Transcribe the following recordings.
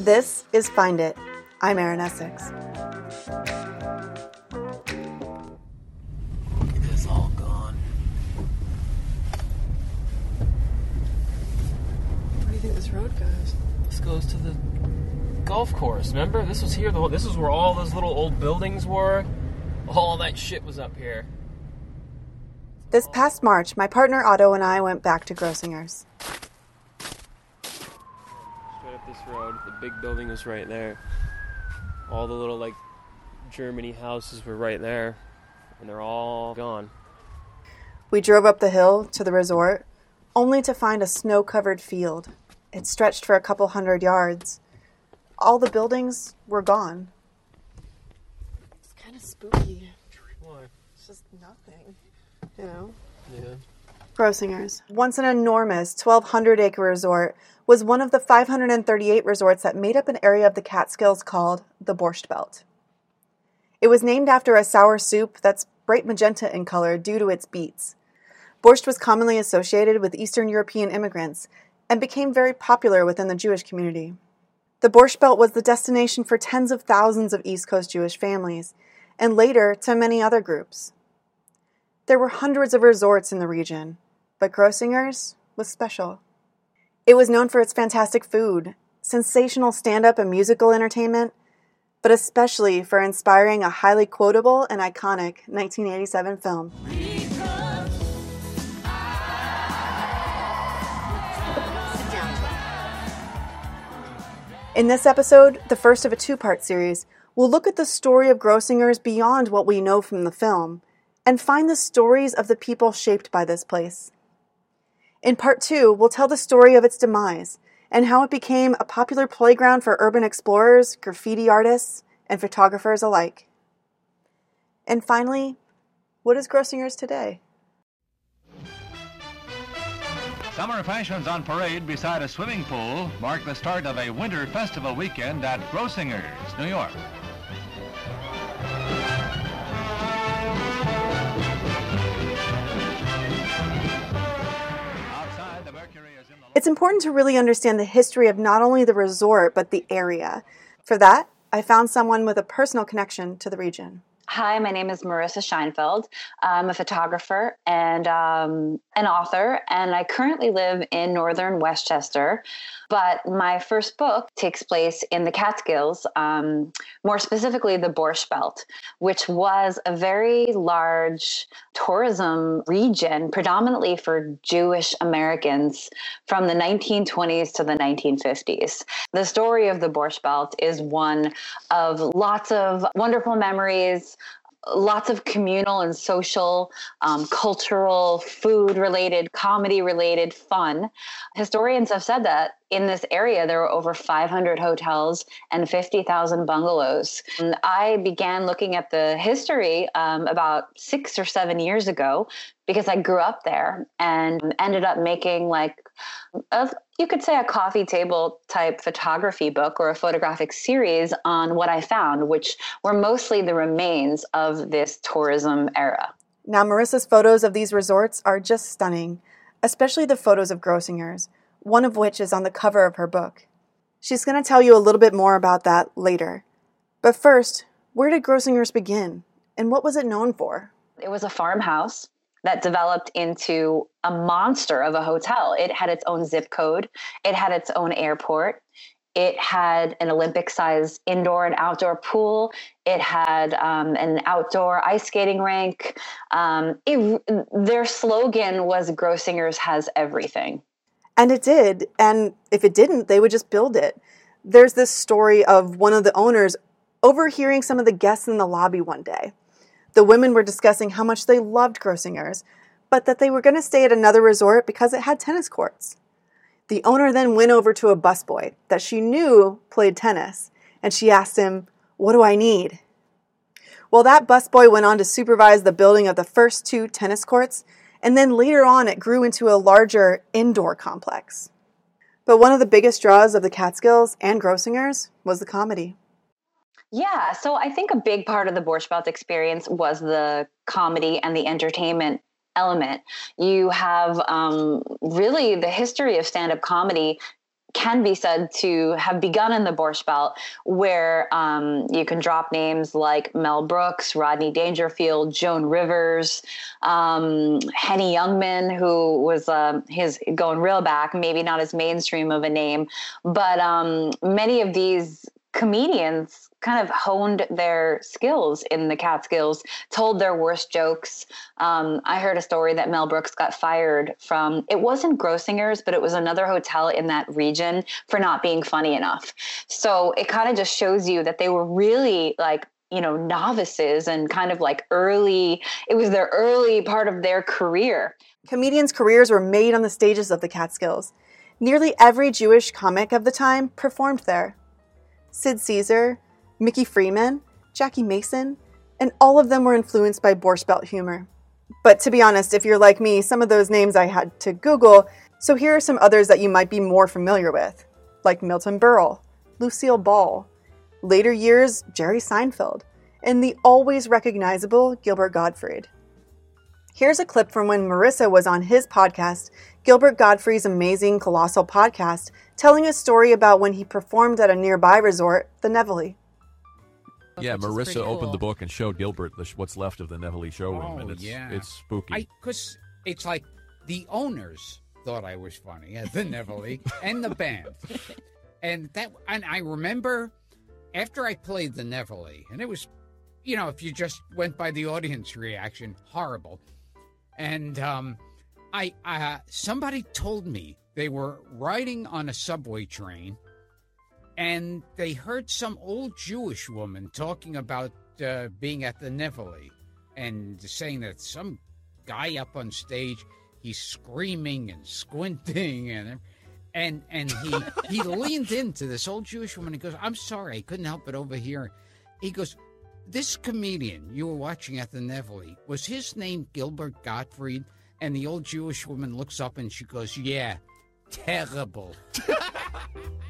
This is Find It. I'm Erin Essex. It is all gone. Where do you think this road goes? This goes to the golf course. Remember, this was here. The this is where all those little old buildings were. All that shit was up here. This past March, my partner Otto and I went back to Grossinger's. Straight up this road, big building was right there. All the little like Germany houses were right there, and they're all gone. We drove up the hill to the resort, only to find a snow covered field. It stretched for a couple hundred yards. All the buildings were gone. It's kind of spooky. Why? It's just nothing. You know? Yeah. Grossinger's, once an enormous 1,200 acre resort, was one of the 538 resorts that made up an area of the Catskills called the Borscht Belt. It was named after a sour soup that's bright magenta in color due to its beets. Borscht was commonly associated with Eastern European immigrants and became very popular within the Jewish community. The Borscht Belt was the destination for tens of thousands of East Coast Jewish families, and later to many other groups. There were hundreds of resorts in the region, but Grossinger's was special. It was known for its fantastic food, sensational stand up and musical entertainment, but especially for inspiring a highly quotable and iconic 1987 film. In this episode, the first of a two part series, we'll look at the story of Grossinger's beyond what we know from the film and find the stories of the people shaped by this place. In part two, we'll tell the story of its demise and how it became a popular playground for urban explorers, graffiti artists, and photographers alike. And finally, what is Grossinger's today? Summer fashions on parade beside a swimming pool mark the start of a winter festival weekend at Grossinger's, New York. It's important to really understand the history of not only the resort, but the area. For that, I found someone with a personal connection to the region. Hi, my name is Marissa Scheinfeld. I'm a photographer and um, an author, and I currently live in northern Westchester. But my first book takes place in the Catskills, um, more specifically the Borscht Belt, which was a very large tourism region, predominantly for Jewish Americans from the 1920s to the 1950s. The story of the Borscht Belt is one of lots of wonderful memories, lots of communal and social, um, cultural, food related, comedy related fun. Historians have said that in this area there were over 500 hotels and 50,000 bungalows. And I began looking at the history um, about six or seven years ago because I grew up there and ended up making like a, you could say a coffee table type photography book or a photographic series on what I found, which were mostly the remains of this tourism era. Now, Marissa's photos of these resorts are just stunning, especially the photos of Grossinger's, one of which is on the cover of her book. She's going to tell you a little bit more about that later. But first, where did Grossinger's begin, and what was it known for? It was a farmhouse that developed into a monster of a hotel. It had its own zip code, it had its own airport, it had an Olympic sized indoor and outdoor pool, it had um, an outdoor ice skating rink. Um, it, their slogan was Grossinger's has everything. And it did, and if it didn't, they would just build it. There's this story of one of the owners overhearing some of the guests in the lobby one day. The women were discussing how much they loved Grossinger's, but that they were going to stay at another resort because it had tennis courts. The owner then went over to a busboy that she knew played tennis, and she asked him, What do I need? Well, that busboy went on to supervise the building of the first two tennis courts, and then later on it grew into a larger indoor complex. But one of the biggest draws of the Catskills and Grossinger's was the comedy. Yeah, so I think a big part of the Borscht experience was the comedy and the entertainment element. You have um, really the history of stand up comedy can be said to have begun in the Borscht Belt, where um, you can drop names like Mel Brooks, Rodney Dangerfield, Joan Rivers, um, Henny Youngman, who was uh, his going real back, maybe not as mainstream of a name, but um, many of these comedians kind of honed their skills in the Catskills, told their worst jokes. Um, I heard a story that Mel Brooks got fired from, it wasn't Grossinger's, but it was another hotel in that region for not being funny enough. So it kind of just shows you that they were really like, you know, novices and kind of like early, it was their early part of their career. Comedians' careers were made on the stages of the Catskills. Nearly every Jewish comic of the time performed there. Sid Caesar, Mickey Freeman, Jackie Mason, and all of them were influenced by Borscht Belt humor. But to be honest, if you're like me, some of those names I had to Google, so here are some others that you might be more familiar with, like Milton Berle, Lucille Ball, later years, Jerry Seinfeld, and the always recognizable Gilbert Gottfried. Here's a clip from when Marissa was on his podcast, Gilbert Gottfried's amazing Colossal podcast, telling a story about when he performed at a nearby resort, the Nevele. Yeah, which Marissa pretty opened cool. the book and showed Gilbert the, what's left of the Nevele showroom, Oh, and it's yeah. it's spooky. Because it's like the owners thought I was funny at the Nevele and the band, and that and I remember after I played the Nevele, and it was, you know, if you just went by the audience reaction, horrible, and um, I uh, somebody told me they were riding on a subway train and they heard some old Jewish woman talking about uh, being at the Nevele and saying that some guy up on stage he's screaming and squinting and and and he he leaned into this old Jewish woman and goes, "I'm sorry, I couldn't help but overhear." He goes, "This comedian you were watching at the Nevele was his name Gilbert Gottfried?" And the old Jewish woman looks up and she goes, "Yeah, terrible."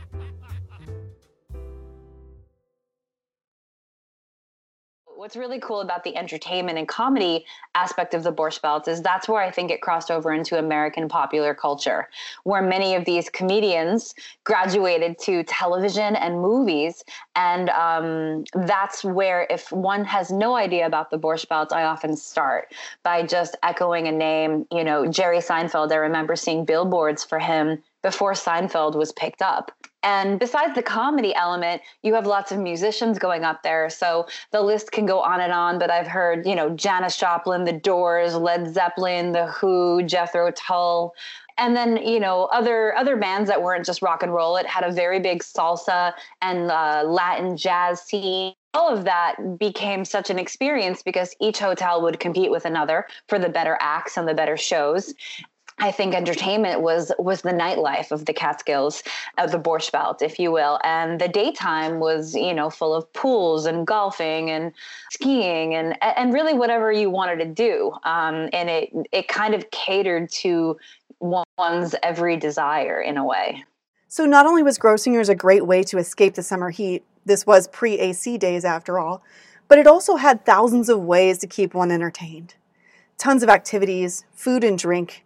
What's really cool about the entertainment and comedy aspect of the Borscht Belt is that's where I think it crossed over into American popular culture, where many of these comedians graduated to television and movies. And um, that's where, if one has no idea about the Borscht Belt, I often start by just echoing a name. You know, Jerry Seinfeld, I remember seeing billboards for him before Seinfeld was picked up. And besides the comedy element, you have lots of musicians going up there. So the list can go on and on. But I've heard, you know, Janis Joplin, The Doors, Led Zeppelin, The Who, Jethro Tull. And then, you know, other other bands that weren't just rock and roll. It had a very big salsa and uh, Latin jazz scene all of that became such an experience because each hotel would compete with another for the better acts and the better shows. I think entertainment was was the nightlife of the Catskills, of the Borscht Belt, if you will, and the daytime was you know full of pools and golfing and skiing and and really whatever you wanted to do, um, and it it kind of catered to one's every desire in a way. So not only was Grossinger's a great way to escape the summer heat, this was pre-AC days after all, but it also had thousands of ways to keep one entertained. Tons of activities, food and drink.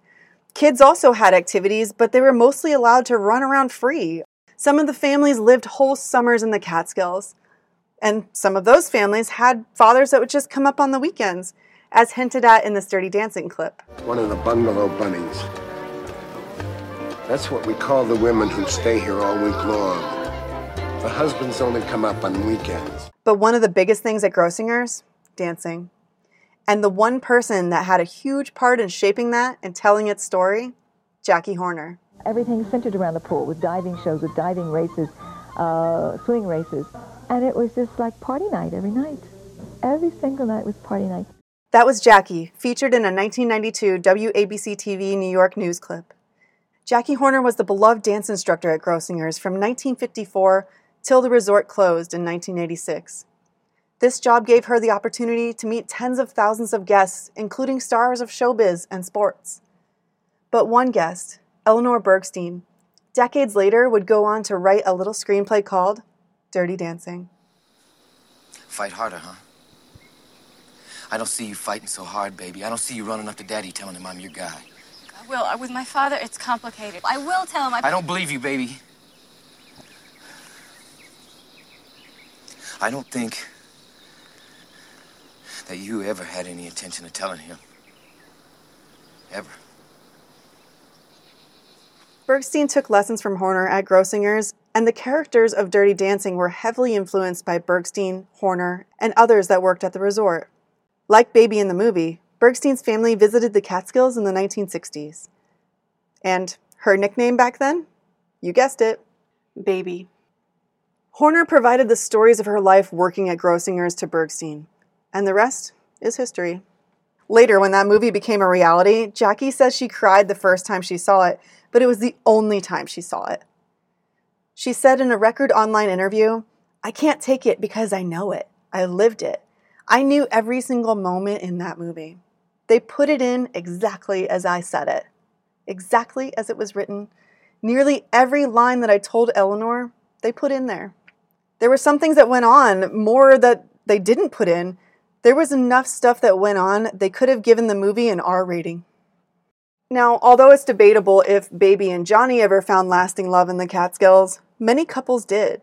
Kids also had activities, but they were mostly allowed to run around free. Some of the families lived whole summers in the Catskills. And some of those families had fathers that would just come up on the weekends, as hinted at in the Dirty Dancing clip. One of the bungalow bunnies. That's what we call the women who stay here all week long. The husbands only come up on weekends. But one of the biggest things at Grossinger's, dancing. And the one person that had a huge part in shaping that and telling its story, Jackie Horner. Everything centered around the pool with diving shows, with diving races, uh, swimming races. And it was just like party night every night. Every single night was party night. That was Jackie, featured in a 1992 WABC TV New York news clip. Jackie Horner was the beloved dance instructor at Grossinger's from 1954 till the resort closed in 1986. This job gave her the opportunity to meet tens of thousands of guests, including stars of showbiz and sports. But one guest, Eleanor Bergstein, decades later would go on to write a little screenplay called Dirty Dancing. Fight harder, huh? I don't see you fighting so hard, baby. I don't see you running up to daddy telling him I'm your guy. I will. With my father, it's complicated. I will tell him. I, I don't believe you, baby. I don't think that you ever had any intention of telling him. Ever. Bergstein took lessons from Horner at Grossinger's, and the characters of Dirty Dancing were heavily influenced by Bergstein, Horner, and others that worked at the resort. Like Baby in the movie, Bergstein's family visited the Catskills in the 1960s. And her nickname back then? You guessed it, Baby. Horner provided the stories of her life working at Grossinger's to Bergstein, and the rest is history. Later, when that movie became a reality, Jackie says she cried the first time she saw it, but it was the only time she saw it. She said in a record online interview, I can't take it because I know it. I lived it. I knew every single moment in that movie. They put it in exactly as I said it, exactly as it was written. Nearly every line that I told Eleanor, they put in there. There were some things that went on, more that they didn't put in. There was enough stuff that went on, they could have given the movie an R rating. Now, although it's debatable if Baby and Johnny ever found lasting love in the Catskills, many couples did.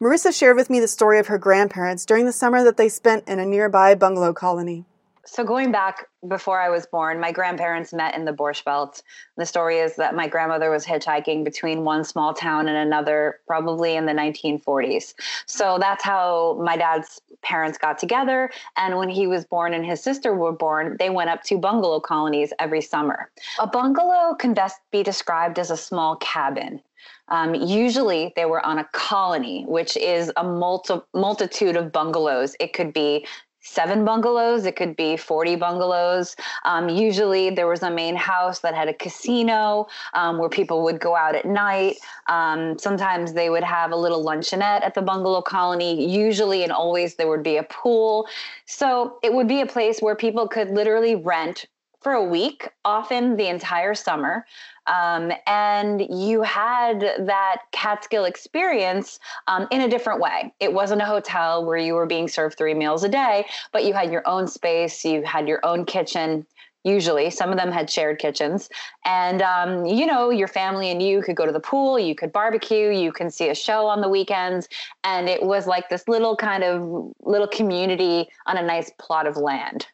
Marissa shared with me the story of her grandparents during the summer that they spent in a nearby bungalow colony. So going back before I was born, my grandparents met in the Borscht Belt. The story is that my grandmother was hitchhiking between one small town and another, probably in the 1940s. So that's how my dad's parents got together. And when he was born and his sister were born, they went up to bungalow colonies every summer. A bungalow can best be described as a small cabin. Um, usually they were on a colony, which is a multi- multitude of bungalows. It could be seven bungalows, it could be 40 bungalows. Um, usually there was a main house that had a casino um, where people would go out at night. Um, sometimes they would have a little luncheonette at the bungalow colony. Usually and always there would be a pool. So it would be a place where people could literally rent for a week, often the entire summer. Um, and you had that Catskill experience um, in a different way. It wasn't a hotel where you were being served three meals a day, but you had your own space, you had your own kitchen. Usually, some of them had shared kitchens, and um, you know, your family and you could go to the pool, you could barbecue, you can see a show on the weekends, and it was like this little kind of little community on a nice plot of land.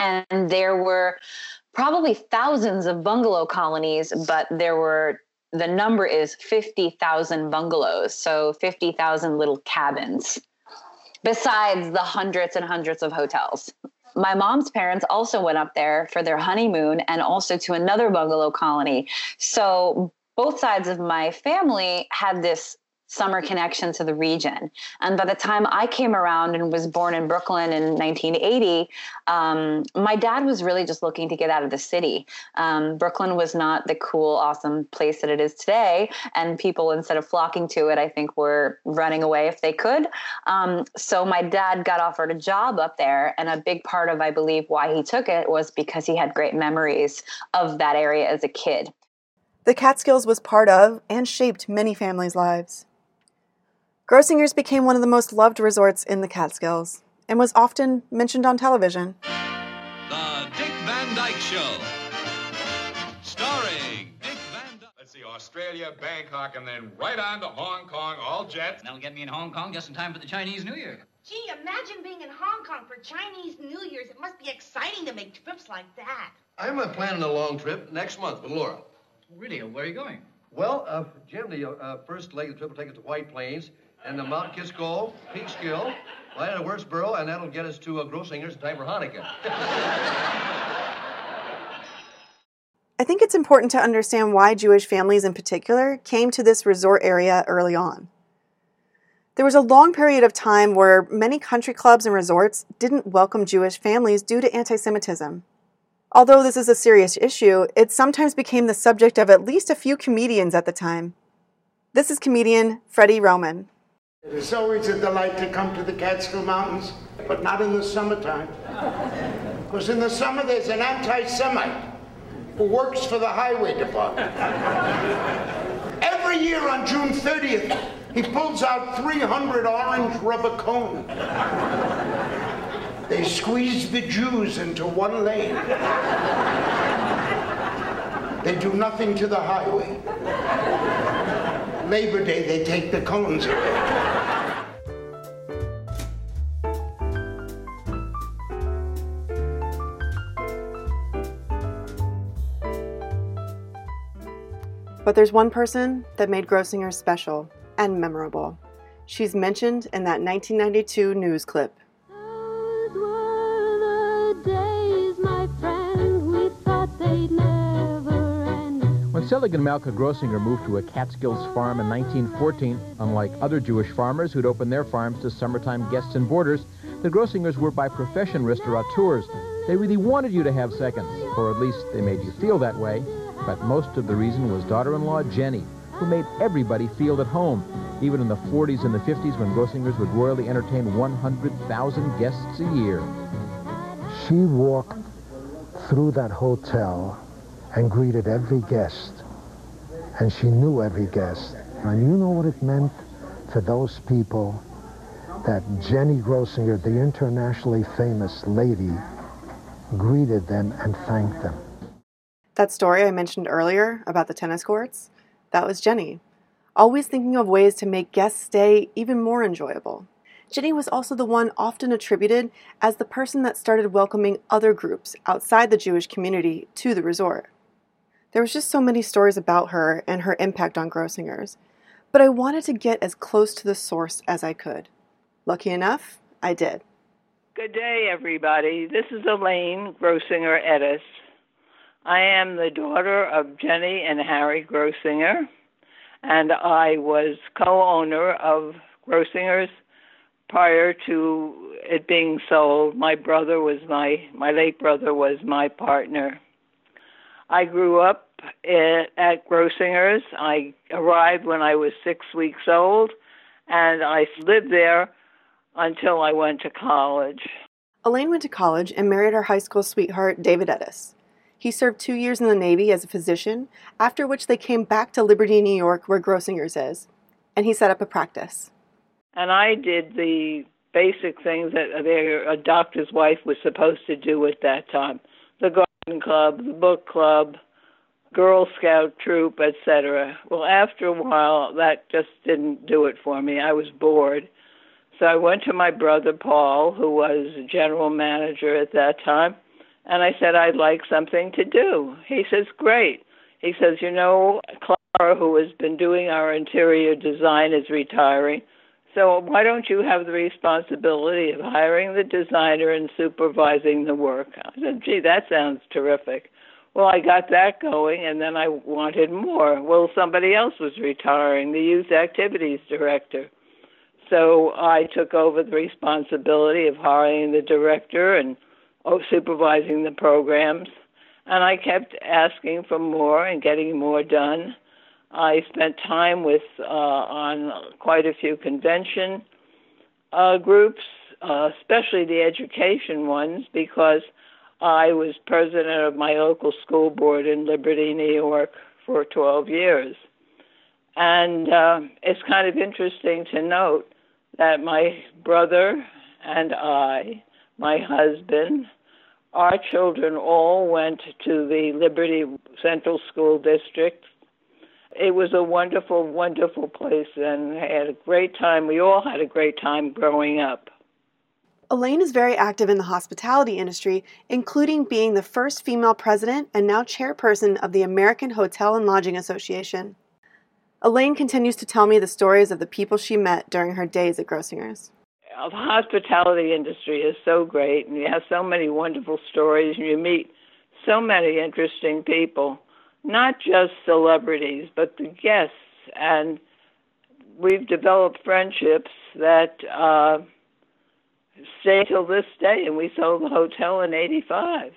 And there were probably thousands of bungalow colonies, but there were the number is 50,000 bungalows, so 50,000 little cabins, besides the hundreds and hundreds of hotels. My mom's parents also went up there for their honeymoon and also to another bungalow colony. So both sides of my family had this summer connection to the region. And by the time I came around and was born in Brooklyn in 1980, um, my dad was really just looking to get out of the city. Um, Brooklyn was not the cool, awesome place that it is today. And people, instead of flocking to it, I think were running away if they could. Um, so my dad got offered a job up there. And a big part of, I believe, why he took it was because he had great memories of that area as a kid. The Catskills was part of and shaped many families' lives. Grossinger's became one of the most loved resorts in the Catskills and was often mentioned on television. The Dick Van Dyke Show. Starring Dick Van Dyke. Let's see, Australia, Bangkok, and then right on to Hong Kong, all jets. That'll get me in Hong Kong just in time for the Chinese New Year. Gee, imagine being in Hong Kong for Chinese New Year's. It must be exciting to make trips like that. I'm uh, planning a long trip next month with Laura. Really? Where are you going? Well, uh, Jim, the uh, first leg of the trip will take us to White Plains, and the Mount Kisco, Peekskill, right at Wurtsboro, and that'll get us to uh, Grossinger's in time for Hanukkah. I think it's important to understand why Jewish families in particular came to this resort area early on. There was a long period of time where many country clubs and resorts didn't welcome Jewish families due to anti Semitism. Although this is a serious issue, it sometimes became the subject of at least a few comedians at the time. This is comedian Freddie Roman. It is always a delight to come to the Catskill Mountains, but not in the summertime. Because in the summer there's an anti-Semite who works for the highway department. Every year on June 30th, he pulls out 300 orange rubber cones. They squeeze the Jews into one lane. They do nothing to the highway. Labor Day, they take the cones away. But there's one person that made Grossinger special and memorable. She's mentioned in that 1992 news clip Selig and Malka Grossinger moved to a Catskills farm in 1914, unlike other Jewish farmers who'd opened their farms to summertime guests and boarders, the Grossingers were by profession restaurateurs. They really wanted you to have seconds, or at least they made you feel that way. But most of the reason was daughter-in-law Jenny, who made everybody feel at home, even in the 40s and the 50s when Grossingers would royally entertain 100,000 guests a year. She walked through that hotel and greeted every guest. And she knew every guest. And you know what it meant for those people that Jenny Grossinger, the internationally famous lady, greeted them and thanked them. That story I mentioned earlier about the tennis courts, that was Jenny, always thinking of ways to make guests' stay even more enjoyable. Jenny was also the one often attributed as the person that started welcoming other groups outside the Jewish community to the resort. There was just so many stories about her and her impact on Grossingers, but I wanted to get as close to the source as I could. Lucky enough, I did. Good day, everybody. This is Elaine Grossinger Etess. I am the daughter of Jenny and Harry Grossinger, and I was co owner of Grossingers prior to it being sold. My brother was my, my late brother was my partner. I grew up at, at Grossingers. I arrived when I was six weeks old, and I lived there until I went to college. Elaine went to college and married her high school sweetheart, David Etess. He served two years in the Navy as a physician, after which they came back to Liberty, New York, where Grossingers is, and he set up a practice. And I did the basic things that a doctor's wife was supposed to do at that time the club, the book club, Girl Scout troop, etc. Well, after a while, that just didn't do it for me. I was bored. So I went to my brother Paul, who was general manager at that time, and I said, I'd like something to do. He says, Great. He says, You know, Clara, who has been doing our interior design, is retiring. So why don't you have the responsibility of hiring the designer and supervising the work? I said, Gee, that sounds terrific. Well, I got that going, and then I wanted more. Well, somebody else was retiring, the youth activities director. So I took over the responsibility of hiring the director and supervising the programs. And I kept asking for more and getting more done. I spent time with uh, on quite a few convention uh, groups, uh, especially the education ones, because I was president of my local school board in Liberty, New York, for 12 years. And uh, it's kind of interesting to note that my brother and I, my husband, our children all went to the Liberty Central School District. It was a wonderful, wonderful place, and I had a great time. We all had a great time growing up. Elaine is very active in the hospitality industry, including being the first female president and now chairperson of the American Hotel and Lodging Association. Elaine continues to tell me the stories of the people she met during her days at Grossingers. Uh, the hospitality industry is so great, and you have so many wonderful stories, and you meet so many interesting people, not just celebrities, but the guests. And we've developed friendships that uh, stay till this day, and we sold the hotel in 85.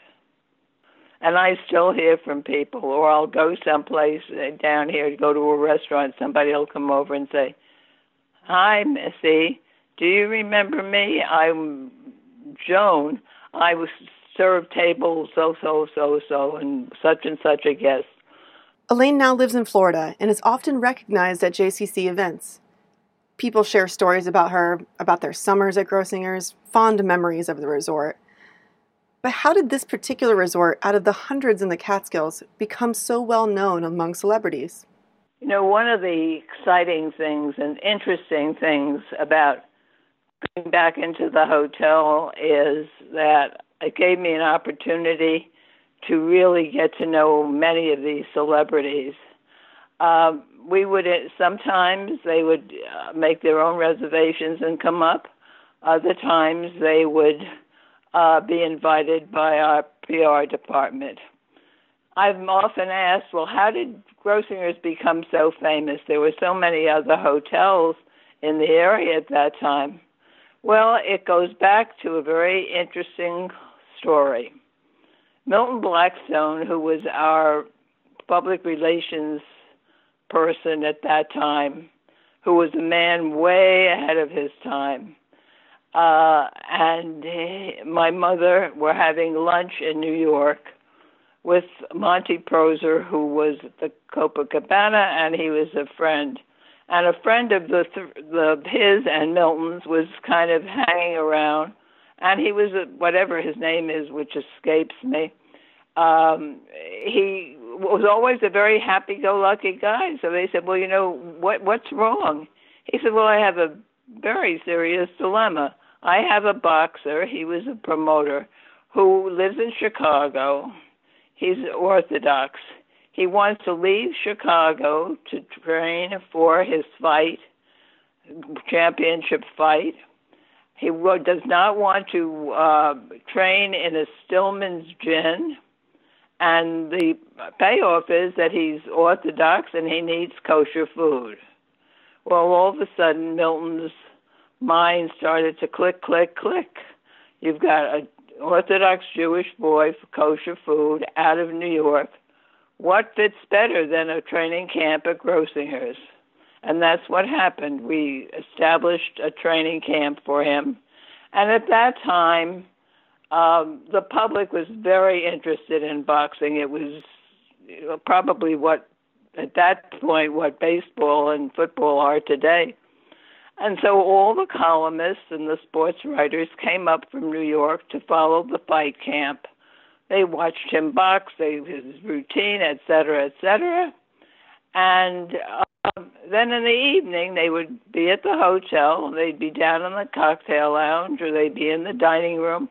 And I still hear from people, or I'll go someplace down here to go to a restaurant. Somebody will come over and say, "Hi, Missy, do you remember me? I'm Joan. I was served table so so so so and such and such a guest." Elaine now lives in Florida and is often recognized at JCC events. People share stories about her, about their summers at Grossingers, fond memories of the resort. But how did this particular resort, out of the hundreds in the Catskills, become so well known among celebrities? You know, one of the exciting things and interesting things about going back into the hotel is that it gave me an opportunity to really get to know many of these celebrities. Uh, we would sometimes they would uh, make their own reservations and come up. Other times they would uh, be invited by our PR department. I've often asked, well, how did Grossinger's become so famous? There were so many other hotels in the area at that time. Well, it goes back to a very interesting story. Milton Blackstone, who was our public relations person at that time, who was a man way ahead of his time, uh, and he, my mother were having lunch in New York with Monte Proser, who was at the Copacabana, and he was a friend. And a friend of the, th- the his and Milton's was kind of hanging around, and he was a, whatever his name is, which escapes me. Um, he was always a very happy-go-lucky guy. So they said, "Well, you know what? What's wrong?" He said, "Well, I have a very serious dilemma. I have a boxer. He was a promoter who lives in Chicago. He's Orthodox. He wants to leave Chicago to train for his fight, championship fight. He does not want to uh, train in a Stillman's gym. And the payoff is that he's Orthodox and he needs kosher food. Well, all of a sudden, Milton's mind started to click, click, click. You've got an Orthodox Jewish boy for kosher food out of New York. What fits better than a training camp at Grossinger's? And that's what happened. We established a training camp for him. And at that time, um, the public was very interested in boxing. It was probably what, at that point, what baseball and football are today. And so all the columnists and the sports writers came up from New York to follow the fight camp. They watched him box, they, his routine, et cetera, et cetera. And then in the evening, they would be at the hotel, they'd be down in the cocktail lounge, or they'd be in the dining room.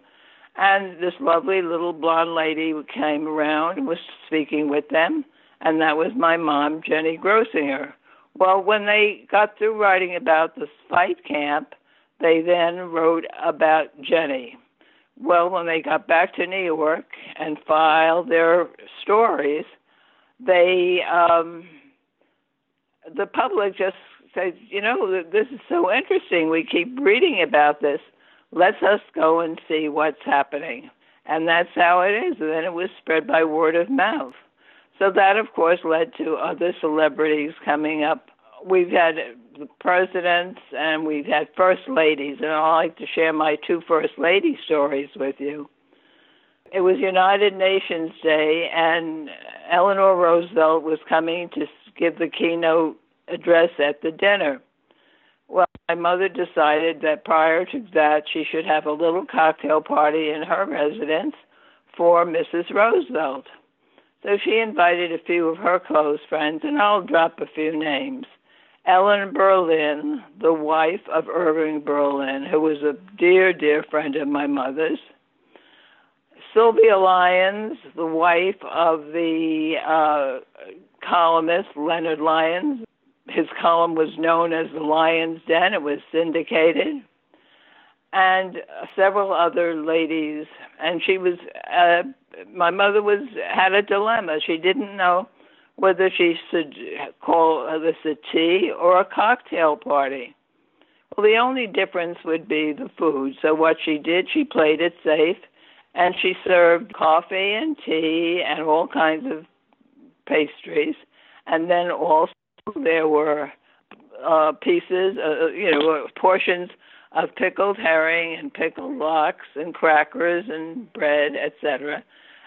And this lovely little blonde lady came around and was speaking with them. And that was my mom, Jenny Grossinger well, when they got through writing about the fight camp, they then wrote about Jenny. Well, when they got back to New York and filed their stories, they um, the public just says, you know, this is so interesting. We keep reading about this. Let's us go and see what's happening. And that's how it is. And then it was spread by word of mouth. So that, of course, led to other celebrities coming up. We've had presidents and we've had first ladies, and I'd like to share my two first lady stories with you. It was United Nations Day, and Eleanor Roosevelt was coming to give the keynote address at the dinner. Well, my mother decided that prior to that, she should have a little cocktail party in her residence for Mrs. Roosevelt. So she invited a few of her close friends, and I'll drop a few names. Ellen Berlin, the wife of Irving Berlin, who was a dear, dear friend of my mother's. Sylvia Lyons, the wife of the uh, columnist Leonard Lyons. His column was known as the Lyons Den. It was syndicated and several other ladies. And she was, uh, my mother was had a dilemma. She didn't know whether she should call this a tea or a cocktail party. Well, the only difference would be the food. So what she did, she played it safe, and she served coffee and tea and all kinds of pastries, and then also there were uh, pieces, uh, you know, portions of pickled herring and pickled lox and crackers and bread, etc.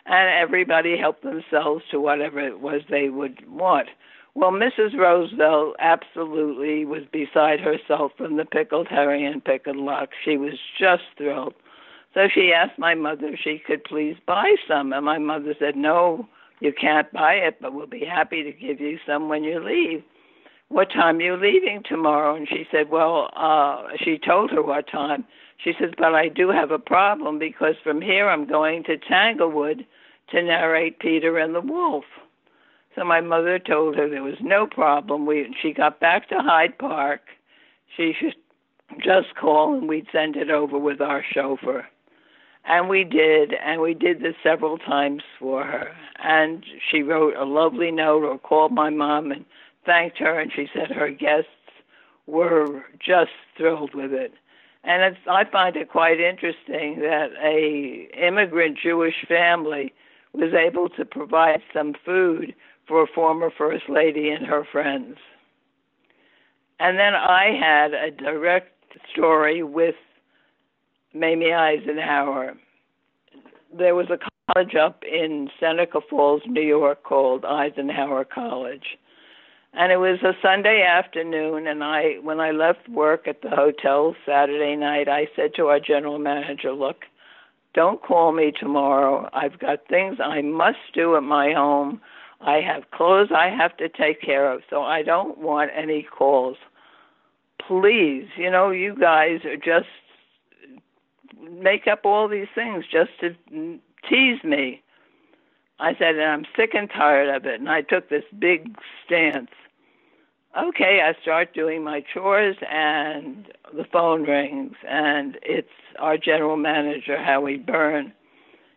And everybody helped themselves to whatever it was they would want. Well, Mrs. Roosevelt absolutely was beside herself from the pickled herring and pickled lox. She was just thrilled. So she asked my mother if she could please buy some. And my mother said, No, you can't buy it, but we'll be happy to give you some when you leave what time are you leaving tomorrow? And she said, well, uh, she told her what time. She says, but I do have a problem because from here I'm going to Tanglewood to narrate Peter and the Wolf. So my mother told her there was no problem. We she got back to Hyde Park. She should just call and we'd send it over with our chauffeur. And we did, and we did this several times for her. And she wrote a lovely note or called my mom and thanked her, and she said her guests were just thrilled with it. And it's, I find it quite interesting that a immigrant Jewish family was able to provide some food for a former first lady and her friends. And then I had a direct story with Mamie Eisenhower. There was a college up in Seneca Falls, New York called Eisenhower College. And it was a Sunday afternoon and I when I left work at the hotel Saturday night, I said to our general manager, "Look, don't call me tomorrow. I've got things I must do at my home. I have clothes I have to take care of, so I don't want any calls. Please, you know, you guys are just make up all these things just to tease me. I said, and I'm sick and tired of it. And I took this big stance. Okay, I start doing my chores, and the phone rings, and it's our general manager, Howie Byrne.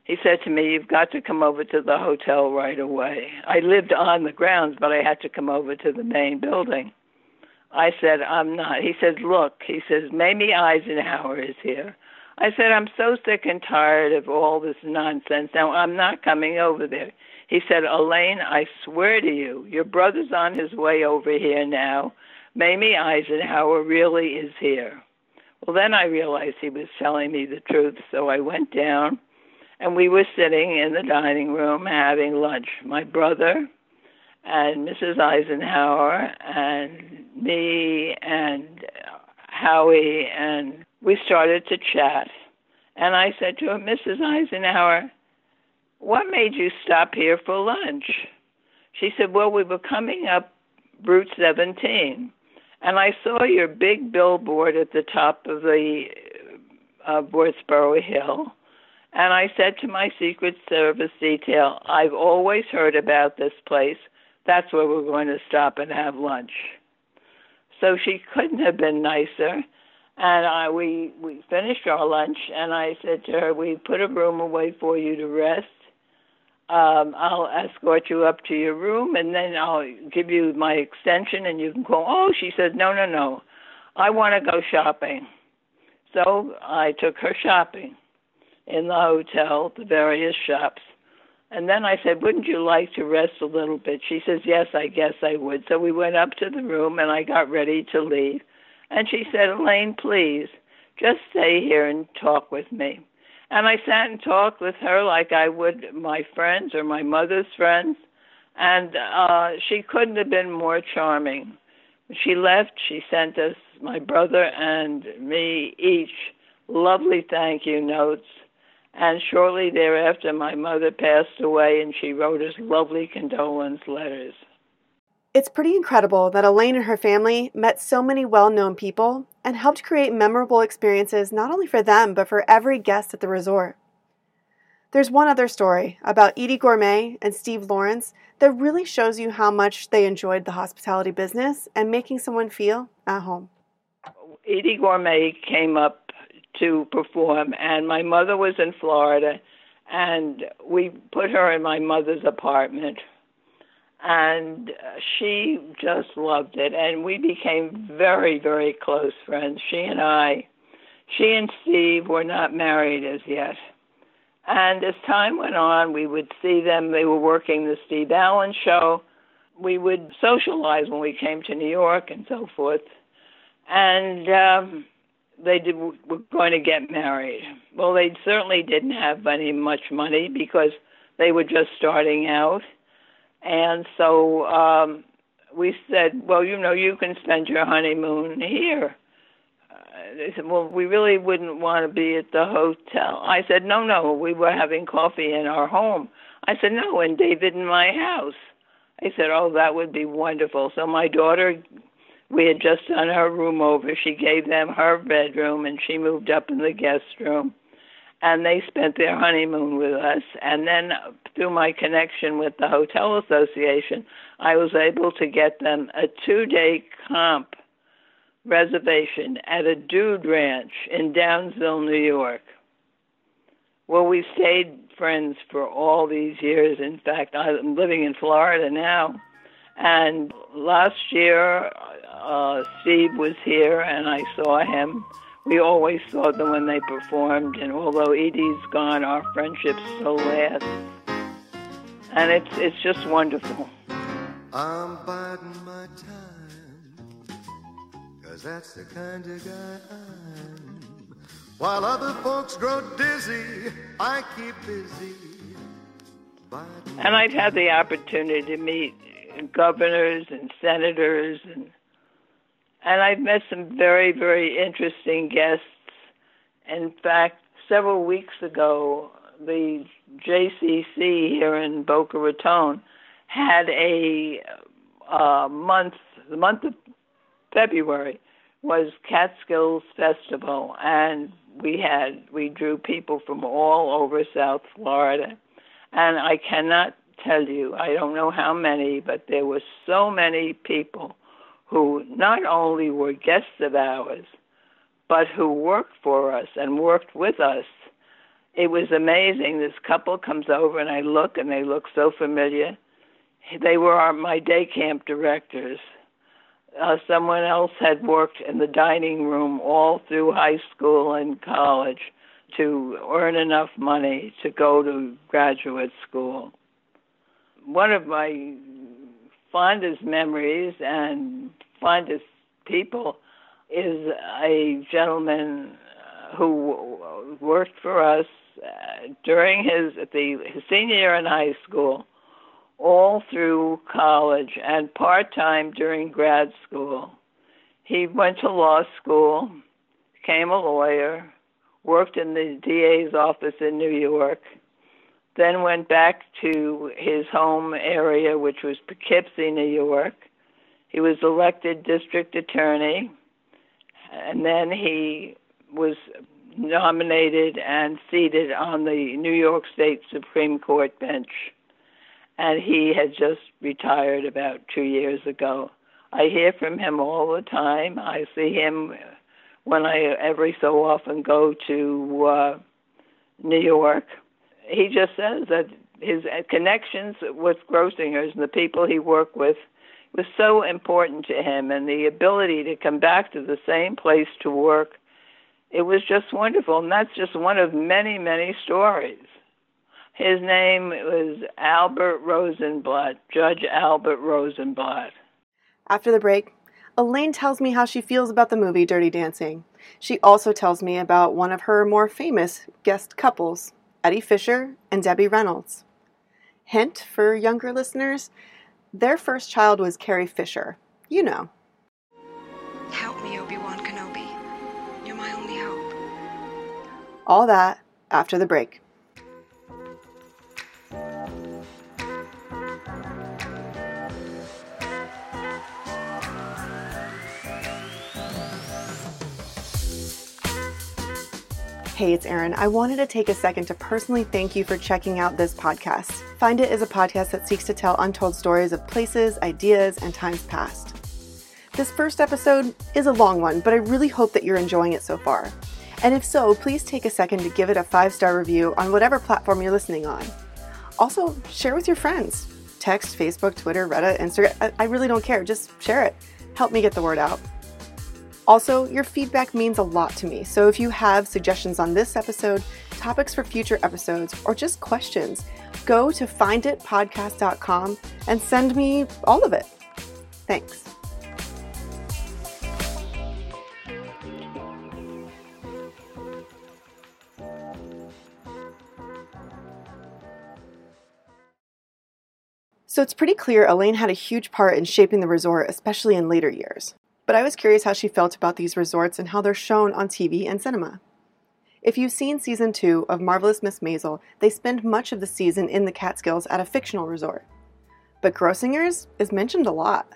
He said to me, You've got to come over to the hotel right away. I lived on the grounds, but I had to come over to the main building. I said, I'm not. He says, Look, he says, Mamie Eisenhower is here. I said, I'm so sick and tired of all this nonsense. Now, I'm not coming over there. He said, Elaine, I swear to you, your brother's on his way over here now. Mamie Eisenhower really is here. Well, then I realized he was telling me the truth, so I went down and we were sitting in the dining room having lunch. My brother and Mrs. Eisenhower and me and Howie and we started to chat. And I said to her, Mrs. Eisenhower, what made you stop here for lunch? She said, Well, we were coming up Route 17, and I saw your big billboard at the top of the uh, Wurtsboro Hill. And I said to my Secret Service detail, I've always heard about this place. That's where we're going to stop and have lunch. So she couldn't have been nicer and I we we finished our lunch, and I said to her, "We put a room away for you to rest. Um, I'll escort you up to your room, and then I'll give you my extension, and you can call." Oh, she said, "No, no, no, I want to go shopping." So I took her shopping in the hotel, the various shops. And then I said, Wouldn't you like to rest a little bit? She says, Yes, I guess I would. So we went up to the room and I got ready to leave. And she said, Elaine, please, just stay here and talk with me. And I sat and talked with her like I would my friends or my mother's friends. And uh, she couldn't have been more charming. She left, she sent us, my brother and me, each lovely thank you notes. And shortly thereafter, my mother passed away, and she wrote us lovely condolence letters. It's pretty incredible that Elaine and her family met so many well known people and helped create memorable experiences not only for them, but for every guest at the resort. There's one other story about Eydie Gormé and Steve Lawrence that really shows you how much they enjoyed the hospitality business and making someone feel at home. Eydie Gormé came up to perform, and my mother was in Florida, and we put her in my mother's apartment and she just loved it. And we became very very close friends. She and i she and steve were not married as yet. And as time went on we would see them. They were working the steve allen show. We would socialize when we came to new york and so forth. And um they did, were going to get married. Well they certainly didn't have any much money because they were just starting out and so um, we said, well, you know, you can spend your honeymoon here. Uh, they said, well, we really wouldn't want to be at the hotel. I said, no, no, we were having coffee in our home. I said, no, in David in my house. I said, oh, that would be wonderful. So my daughter, we had just done her room over. She gave them her bedroom, and she moved up in the guest room. And they spent their honeymoon with us. And then through my connection with the Hotel Association, I was able to get them a two day comp reservation at a dude ranch in Downsville, New York. Well, we stayed friends for all these years. In fact, I'm living in Florida now. And last year, uh, Steve was here and I saw him. We always saw them when they performed, and although Eydie's gone, our friendship still lasts. And it's, it's just wonderful. I'm biding my time, cause that's the kind of guy I'm. While other folks grow dizzy, I keep busy. And I've had the opportunity to meet governors and senators and and I've met some very, very interesting guests. In fact, several weeks ago, the JCC here in Boca Raton had a uh, month, the month of February was Catskills Festival, and we had we drew people from all over South Florida, and I cannot tell you, I don't know how many, but there were so many people who not only were guests of ours, but who worked for us and worked with us. It was amazing. This couple comes over and I look and they look so familiar. They were our, my day camp directors. Uh, someone else had worked in the dining room all through high school and college to earn enough money to go to graduate school. One of my fondest memories and fondest people is a gentleman uh, who worked for us uh, during his the senior year in high school, all through college and part time during grad school. He went to law school, became a lawyer, worked in the DA's office in New York, then went back to his home area, which was Poughkeepsie, New York. He was elected district attorney, and then he was nominated and seated on the New York State Supreme Court bench. And he had just retired about two years ago. I hear from him all the time. I see him when I every so often go to uh, New York he just says that his connections with Grossingers and the people he worked with was so important to him, and the ability to come back to the same place to work. It was just wonderful, and that's just one of many, many stories. His name was Albert Rosenblatt, Judge Albert Rosenblatt. After the break, Elaine tells me how she feels about the movie Dirty Dancing. She also tells me about one of her more famous guest couples, Eddie Fisher and Debbie Reynolds. Hint for younger listeners their first child was Carrie Fisher. You know. Help me, Obi Wan Kenobi. You're my only hope. All that after the break. Hey, it's Erin. I wanted to take a second to personally thank you for checking out this podcast. Find It is a podcast that seeks to tell untold stories of places, ideas, and times past. This first episode is a long one, but I really hope that you're enjoying it so far. And if so, please take a second to give it a five star review on whatever platform you're listening on. Also, share with your friends. Text, Facebook, Twitter, Reddit, Instagram. I really don't care. Just share it. Help me get the word out. Also, your feedback means a lot to me, so if you have suggestions on this episode, topics for future episodes, or just questions, go to finditpodcast.com and send me all of it. Thanks. So it's pretty clear Elaine had a huge part in shaping the resort, especially in later years but I was curious how she felt about these resorts and how they're shown on TV and cinema. If you've seen season two of Marvelous Miss Maisel, they spend much of the season in the Catskills at a fictional resort. But Grossinger's is mentioned a lot.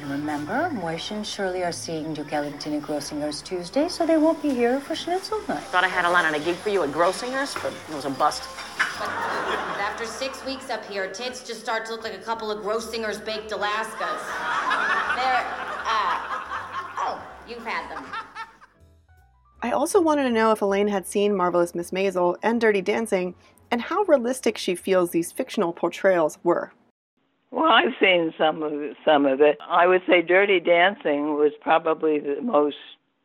And remember, Moishe and Shirley are seeing Duke Ellington at Grossinger's Tuesday, so they won't be here for Schnitzel night. Thought I had a line on a gig for you at Grossinger's, but it was a bust. But after six weeks up here, tits just start to look like a couple of Grossinger's baked Alaskas. They're, uh, oh, you've had them. I also wanted to know if Elaine had seen Marvelous Miss Maisel and Dirty Dancing and how realistic she feels these fictional portrayals were. Well, I've seen some of it, some of it. I would say Dirty Dancing was probably the most.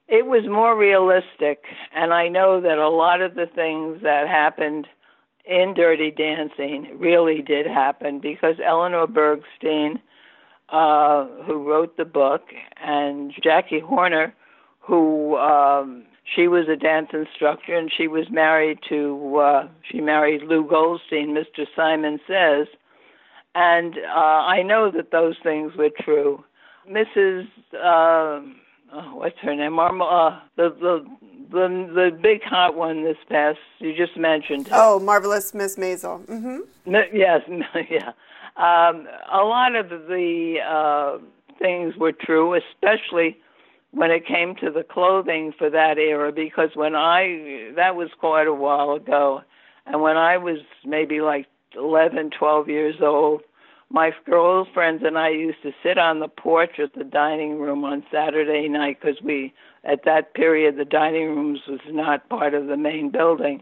It was more realistic, and I know that a lot of the things that happened in Dirty Dancing really did happen because Eleanor Bergstein, uh, who wrote the book, and Jackie Horner, who um, she was a dance instructor, and she was married to uh, she married Lou Goldstein, Mr. Simon Says and uh, I know that those things were true. Mrs. Uh, oh, what's her name? Marma, uh, the the the the big hot one this past you just mentioned. Oh, marvelous Miss Maisel. Mm-hmm. Yes, yeah. Um, a lot of the uh, things were true, especially when it came to the clothing for that era. Because when I that was quite a while ago, and when I was maybe like 11, 12 years old, my girlfriends and I used to sit on the porch at the dining room on Saturday night because we, at that period, the dining rooms was not part of the main building.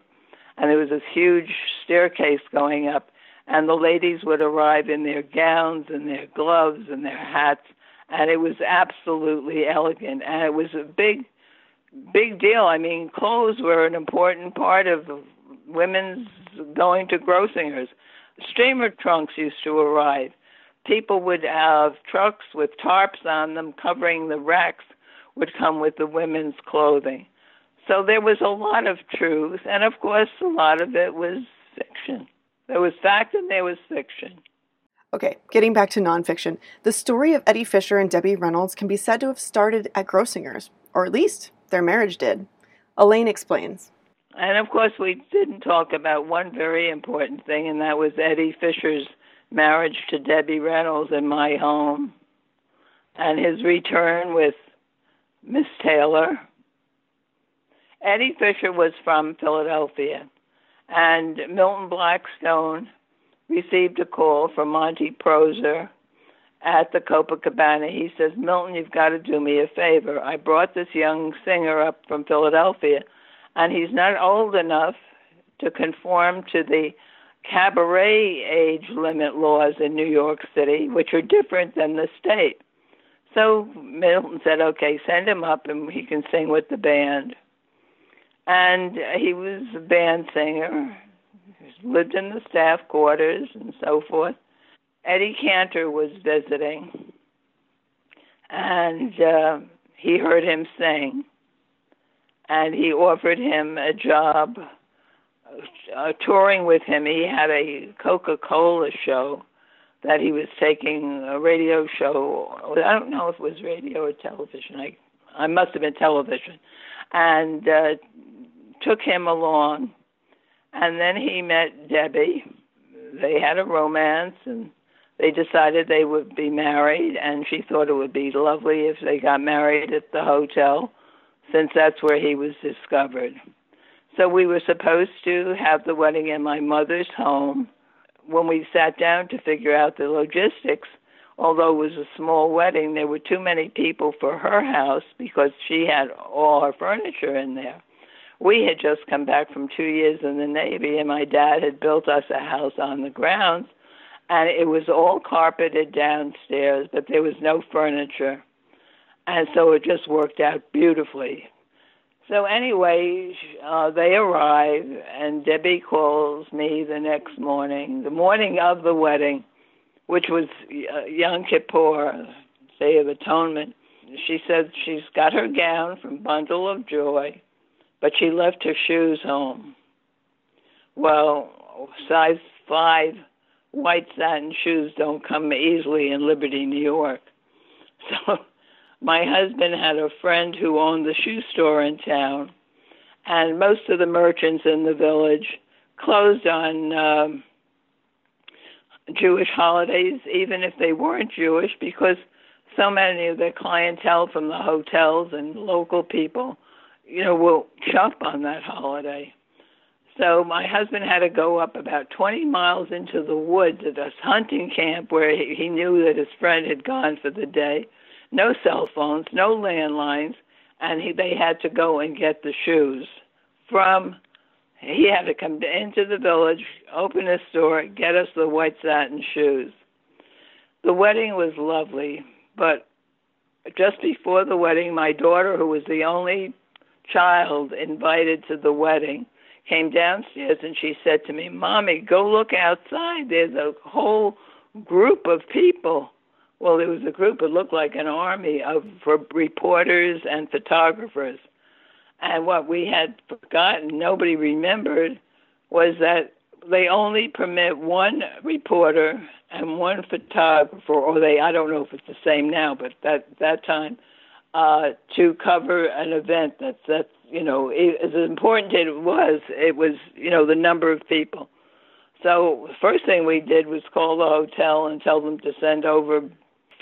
And there was this huge staircase going up, and the ladies would arrive in their gowns and their gloves and their hats, and it was absolutely elegant. And it was a big, big deal. I mean, clothes were an important part of women's going to Grossinger's. Steamer trunks used to arrive. People would have trucks with tarps on them covering the racks would come with the women's clothing. So there was a lot of truth, and of course, a lot of it was fiction. There was fact and there was fiction. Okay, getting back to nonfiction, the story of Eddie Fisher and Debbie Reynolds can be said to have started at Grossinger's, or at least their marriage did. Elaine explains. And of course, we didn't talk about one very important thing, and that was Eddie Fisher's marriage to Debbie Reynolds in my home and his return with Miss Taylor. Eddie Fisher was from Philadelphia, and Milton Blackstone received a call from Monte Proser at the Copacabana. He says, Milton, you've got to do me a favor. I brought this young singer up from Philadelphia and he's not old enough to conform to the cabaret age limit laws in New York City, which are different than the state. So Milton said, okay, send him up and he can sing with the band. And he was a band singer, lived in the staff quarters and so forth. Eddie Cantor was visiting, and uh, he heard him sing and he offered him a job uh, touring with him. He had a Coca Cola show that he was taking a radio show. I don't know if it was radio or television. I I must have been television, and uh, took him along. And then he met Debbie. They had a romance, and they decided they would be married. And she thought it would be lovely if they got married at the hotel since that's where he was discovered. So we were supposed to have the wedding in my mother's home. When we sat down to figure out the logistics, although it was a small wedding, there were too many people for her house because she had all her furniture in there. We had just come back from two years in the Navy, and my dad had built us a house on the grounds, and it was all carpeted downstairs, but there was no furniture. And so it just worked out beautifully. So anyway, uh, they arrive, and Debbie calls me the next morning, the morning of the wedding, which was uh, Yom Kippur, Day of Atonement. She said she's got her gown from Bundle of Joy, but she left her shoes home. Well, size five white satin shoes don't come easily in Liberty, New York. So my husband had a friend who owned the shoe store in town, and most of the merchants in the village closed on um, Jewish holidays, even if they weren't Jewish, because so many of the clientele from the hotels and local people, you know, will shop on that holiday. So my husband had to go up about 20 miles into the woods at a hunting camp where he, he knew that his friend had gone for the day. No cell phones, no landlines, and he, they had to go and get the shoes from. He had to come into the village, open a store, get us the white satin shoes. The wedding was lovely, but just before the wedding, my daughter, who was the only child invited to the wedding, came downstairs and she said to me, Mommy, go look outside. There's a whole group of people. Well, there was a group, it looked like an army of reporters and photographers. And what we had forgotten, nobody remembered, was that they only permit one reporter and one photographer, or they, I don't know if it's the same now, but that, that time, uh, to cover an event that's, that's you know, as important as it was, it was, you know, the number of people. So the first thing we did was call the hotel and tell them to send over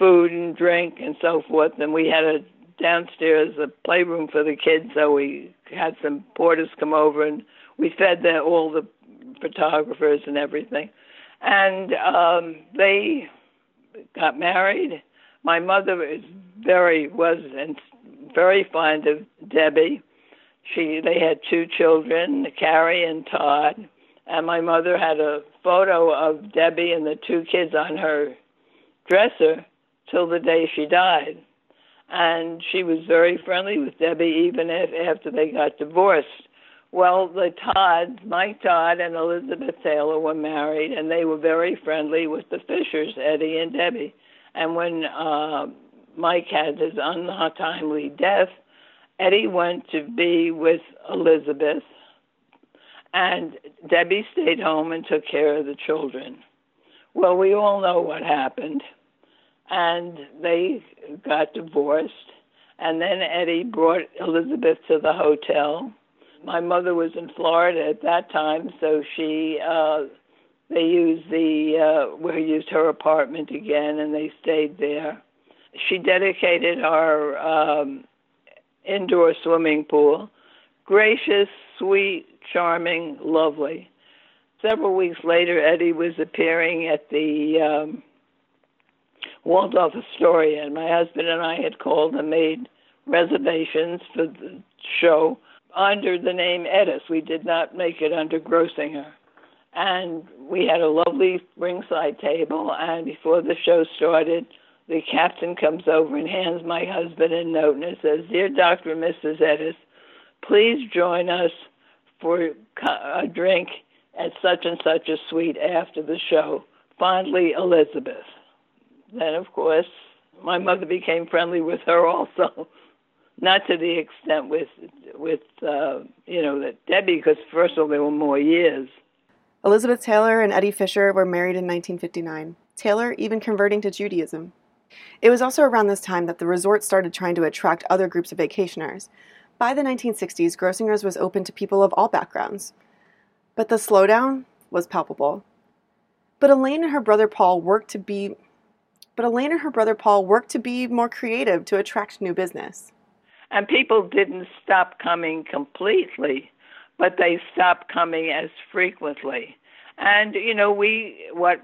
food and drink and so forth. And we had a downstairs a playroom for the kids, so we had some porters come over and we fed the, all the photographers and everything. And um, they got married. My mother is very was and very fond of Debbie she they had two children, Carrie and Todd, and my mother had a photo of Debbie and the two kids on her dresser till the day she died. And she was very friendly with Debbie even if, after they got divorced. Well, the Todd, Mike Todd and Elizabeth Taylor were married, and they were very friendly with the Fishers, Eddie and Debbie. And when uh, Mike had his untimely death, Eddie went to be with Elizabeth, and Debbie stayed home and took care of the children. Well, we all know what happened, and they got divorced. And then Eddie brought Elizabeth to the hotel. My mother was in Florida at that time, so she uh, they used the uh, we used her apartment again, and they stayed there. She dedicated our um, indoor swimming pool. Gracious, sweet, charming, lovely. Several weeks later, Eddie was appearing at the um, Waldorf Astoria, and my husband and I had called and made reservations for the show under the name Etess. We did not make it under Grossinger. And we had a lovely ringside table, and before the show started, the captain comes over and hands my husband a note and it says, Dear Dr. and Mrs. Etess, please join us for a drink at such and such a suite after the show. Fondly, Elizabeth. Then, of course, my mother became friendly with her also. Not to the extent with with uh, you know that Debbie, because first of all there were more years. Elizabeth Taylor and Eddie Fisher were married in 1959. Taylor even converting to Judaism. It was also around this time that the resort started trying to attract other groups of vacationers. By the 1960s, Grossinger's was open to people of all backgrounds. But the slowdown was palpable. But Elaine and her brother Paul worked to be but Elaine and her brother Paul worked to be more creative to attract new business. And people didn't stop coming completely, but they stopped coming as frequently. And you know, we what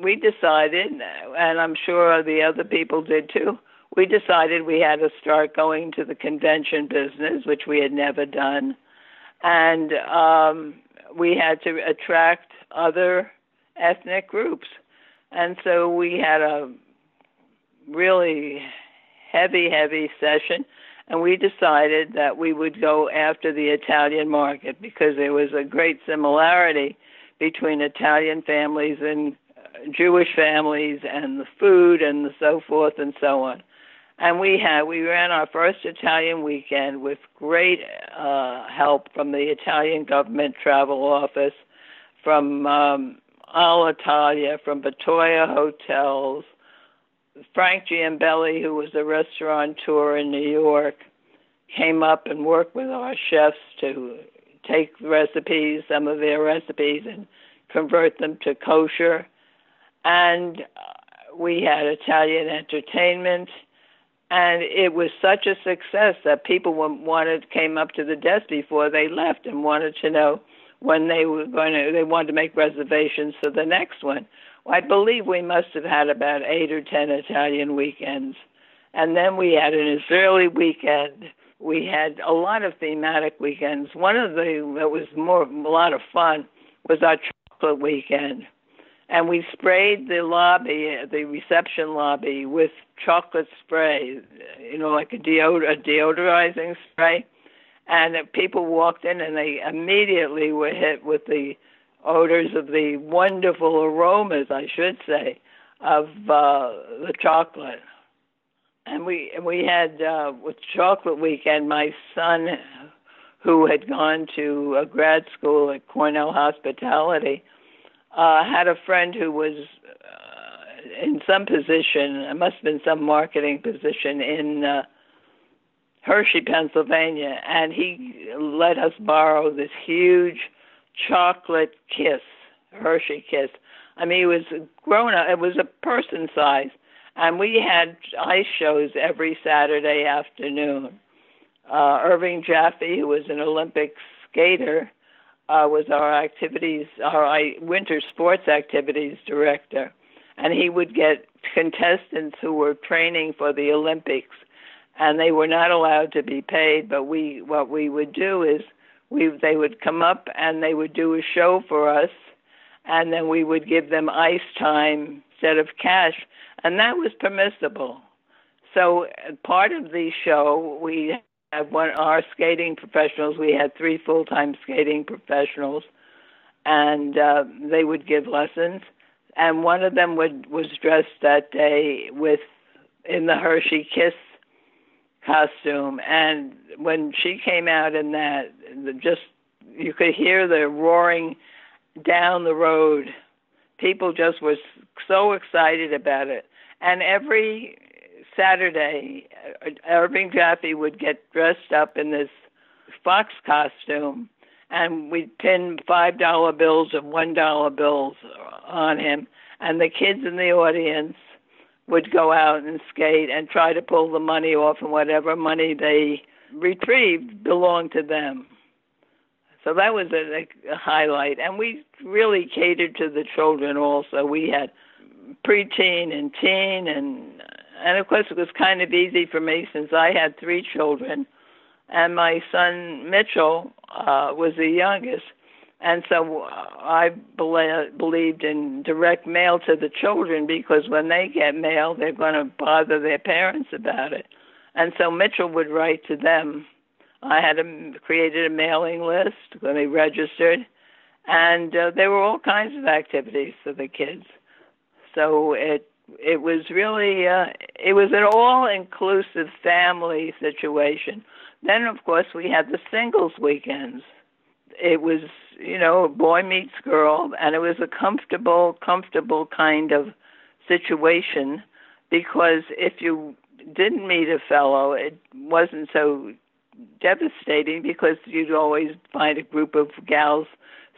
we decided, and I'm sure the other people did too, we decided we had to start going to the convention business, which we had never done. And um, we had to attract other ethnic groups. And so we had a really heavy, heavy session. And we decided that we would go after the Italian market because there was a great similarity between Italian families and Jewish families and the food and the so forth and so on. And we had we ran our first Italian weekend with great uh, help from the Italian government travel office, from um, Alitalia, from Batoya Hotels, Frank Giambelli, who was a restaurateur in New York, came up and worked with our chefs to take recipes, some of their recipes, and convert them to kosher and we had Italian entertainment, and it was such a success that people wanted came up to the desk before they left and wanted to know when they were going to. They wanted to make reservations for the next one. I believe we must have had about eight or ten Italian weekends, and then we had an Israeli weekend. We had a lot of thematic weekends. One of the that was more a lot of fun was our chocolate weekend and we sprayed the lobby, the reception lobby, with chocolate spray, you know, like a, deod- a deodorizing spray. And people walked in and they immediately were hit with the odors of the wonderful aromas, I should say, of uh, the chocolate. And we we had uh, with chocolate weekend, my son, who had gone to a grad school at Cornell Hospitality, uh, had a friend who was uh, in some position, it must have been some marketing position in uh, Hershey, Pennsylvania, and he let us borrow this huge chocolate kiss, Hershey kiss. I mean, it was grown up, it was a person size, and we had ice shows every Saturday afternoon. Uh, Irving Jaffe, who was an Olympic skater, uh, was our activities, our winter sports activities director, and he would get contestants who were training for the Olympics, and they were not allowed to be paid. But we, what we would do is, we they would come up and they would do a show for us, and then we would give them ice time instead of cash, and that was permissible. So part of the show we at one our skating professionals. We had three full time skating professionals, and uh, they would give lessons. And one of them would was dressed that day with in the Hershey Kiss costume, and when she came out in that, just you could hear the roaring down the road. People just were so excited about it, and every Saturday, uh, Irving Jaffe would get dressed up in this fox costume, and we'd pin five dollar bills and one dollar bills on him, and the kids in the audience would go out and skate and try to pull the money off, and whatever money they retrieved belonged to them. So that was a, a highlight, and we really catered to the children. Also, we had preteen and teen and and of course it was kind of easy for me since I had three children, and my son Mitchell uh, was the youngest, and so I be- believed in direct mail to the children because when they get mail, they're going to bother their parents about it, and so Mitchell would write to them. I had a, created a mailing list when they registered, and uh, there were all kinds of activities for the kids. So it it was really uh, it was an all inclusive family situation. Then of course we had the singles weekends. It was you know boy meets girl, and it was a comfortable comfortable kind of situation because if you didn't meet a fellow, it wasn't so devastating because you'd always find a group of gals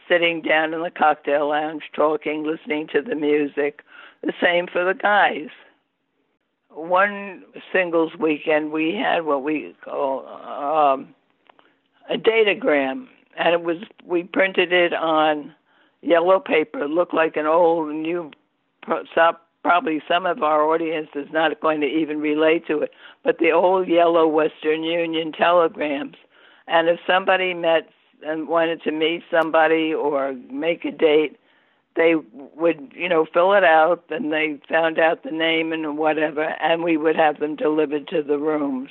sitting down in the cocktail lounge talking, listening to the music the same for the guys. One singles weekend, we had what we call um, a datagram, and it was we printed it on yellow paper. It looked like an old new. Probably some of our audience is not going to even relate to it, but the old yellow Western Union telegrams. And if somebody met and wanted to meet somebody or make a date, they would, you know, fill it out, and they found out the name and whatever, and we would have them delivered to the rooms.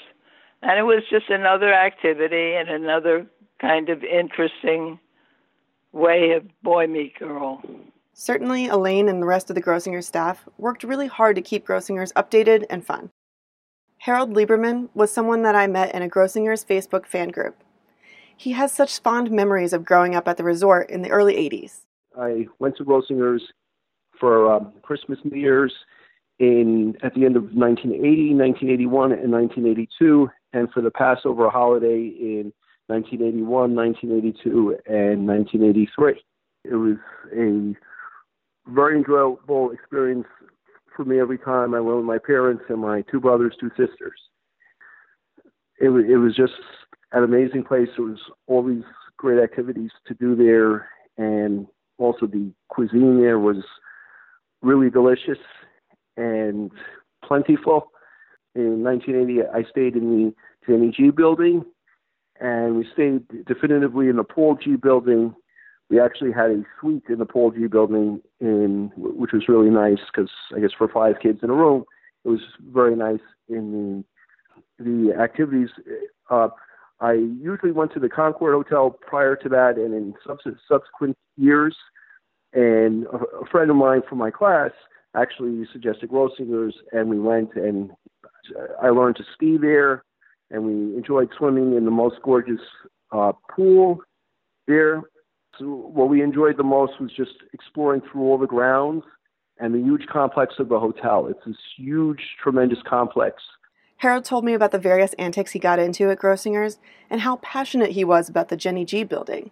And it was just another activity and another kind of interesting way of boy meet girl. Certainly, Elaine and the rest of the Grossinger staff worked really hard to keep Grossingers updated and fun. Harold Lieberman was someone that I met in a Grossingers Facebook fan group. He has such fond memories of growing up at the resort in the early 80s. I went to Grossinger's for um, Christmas, New Year's in at the end of 1980, 1981, and 1982, and for the Passover holiday in 1981, 1982, and 1983. It was a very enjoyable experience for me every time I went with my parents and my two brothers, two sisters. It was it was just an amazing place. There was all these great activities to do there, and also the cuisine there was really delicious and plentiful. In 1980, I stayed in the Jennie G building, and we stayed definitively in the Paul G building. We actually had a suite in the Paul G building, in which was really nice because I guess for five kids in a room, it was very nice. In the the activities, uh, I usually went to the Concord Hotel prior to that, and in subsequent years. And a, a friend of mine from my class actually suggested Grossinger's, and we went and I learned to ski there, and we enjoyed swimming in the most gorgeous uh, pool there. So what we enjoyed the most was just exploring through all the grounds and the huge complex of the hotel. It's this huge, tremendous complex. Harold told me about the various antics he got into at Grossinger's and how passionate he was about the Jennie G building.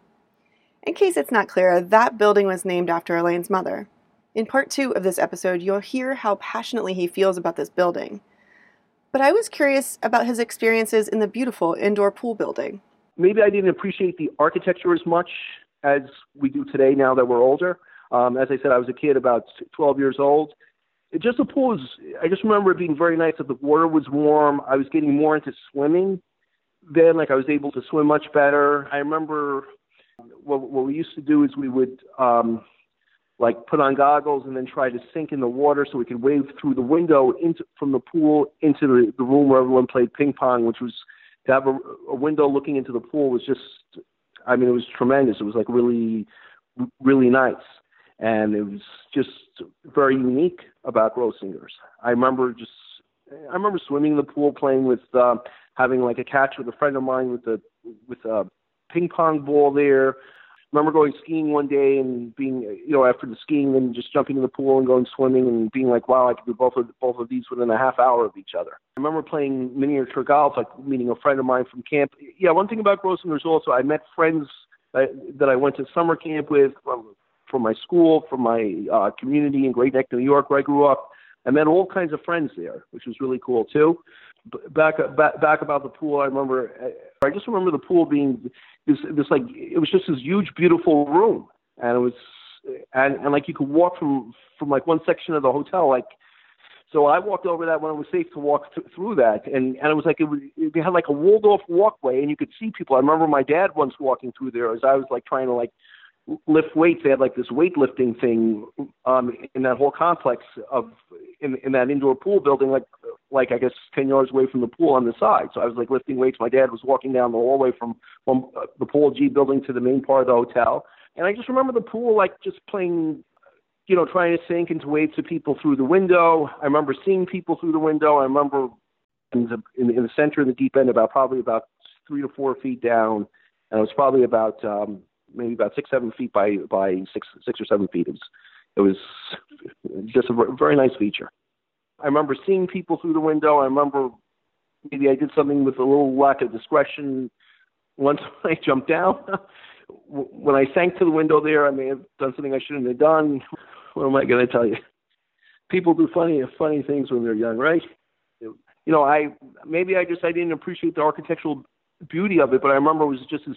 In case it's not clear, that building was named after Elaine's mother. In part two of this episode, you'll hear how passionately he feels about this building. But I was curious about his experiences in the beautiful indoor pool building. Maybe I didn't appreciate the architecture as much as we do today now that we're older. Um, as I said, I was a kid about 12 years old. It just the pool was, I just remember it being very nice that the water was warm. I was getting more into swimming then, like I was able to swim much better. I remember what, what we used to do is we would um, like put on goggles and then try to sink in the water so we could wave through the window into from the pool into the, the room where everyone played ping pong, which was to have a, a window looking into the pool was just, I mean, it was tremendous. It was like really, really nice, and it was just very unique about Grossinger's. I remember just, I remember swimming in the pool, playing with, uh, having like a catch with a friend of mine with a with a ping pong ball there remember going skiing one day and being, you know, after the skiing and just jumping in the pool and going swimming and being like, wow, I could do both of both of these within a half hour of each other. I remember playing miniature golf, like meeting a friend of mine from camp. Yeah, one thing about Grossinger's also, I met friends that, that I went to summer camp with from, from my school, from my uh, community in Great Neck, New York, where I grew up. I met all kinds of friends there, which was really cool too. Back back about the pool, I remember. I just remember the pool being this this like it was just this huge, beautiful room, and it was and and like you could walk from from like one section of the hotel like. So I walked over that when it was safe to walk th- through that, and and it was like it was it had like a walled off walkway, and you could see people. I remember my dad once walking through there as I was like trying to like lift weights. They had like this weightlifting thing um, in that whole complex of in in that indoor pool building, like like I guess ten yards away from the pool on the side. So I was like lifting weights. My dad was walking down the hallway from from uh, the Paul G building to the main part of the hotel, and I just remember the pool like just playing. You know, trying to sink and to wave to people through the window. I remember seeing people through the window. I remember in the, in, in the center of the deep end, about probably about three to four feet down, and it was probably about um, maybe about six, seven feet by by six, six or seven feet. It was, it was just a very nice feature. I remember seeing people through the window. I remember maybe I did something with a little lack of discretion once I jumped down. when I sank to the window there, I may have done something I shouldn't have done. What am I going to tell you? People do funny, funny things when they're young, right? You know, I maybe I just I didn't appreciate the architectural beauty of it, but I remember it was just this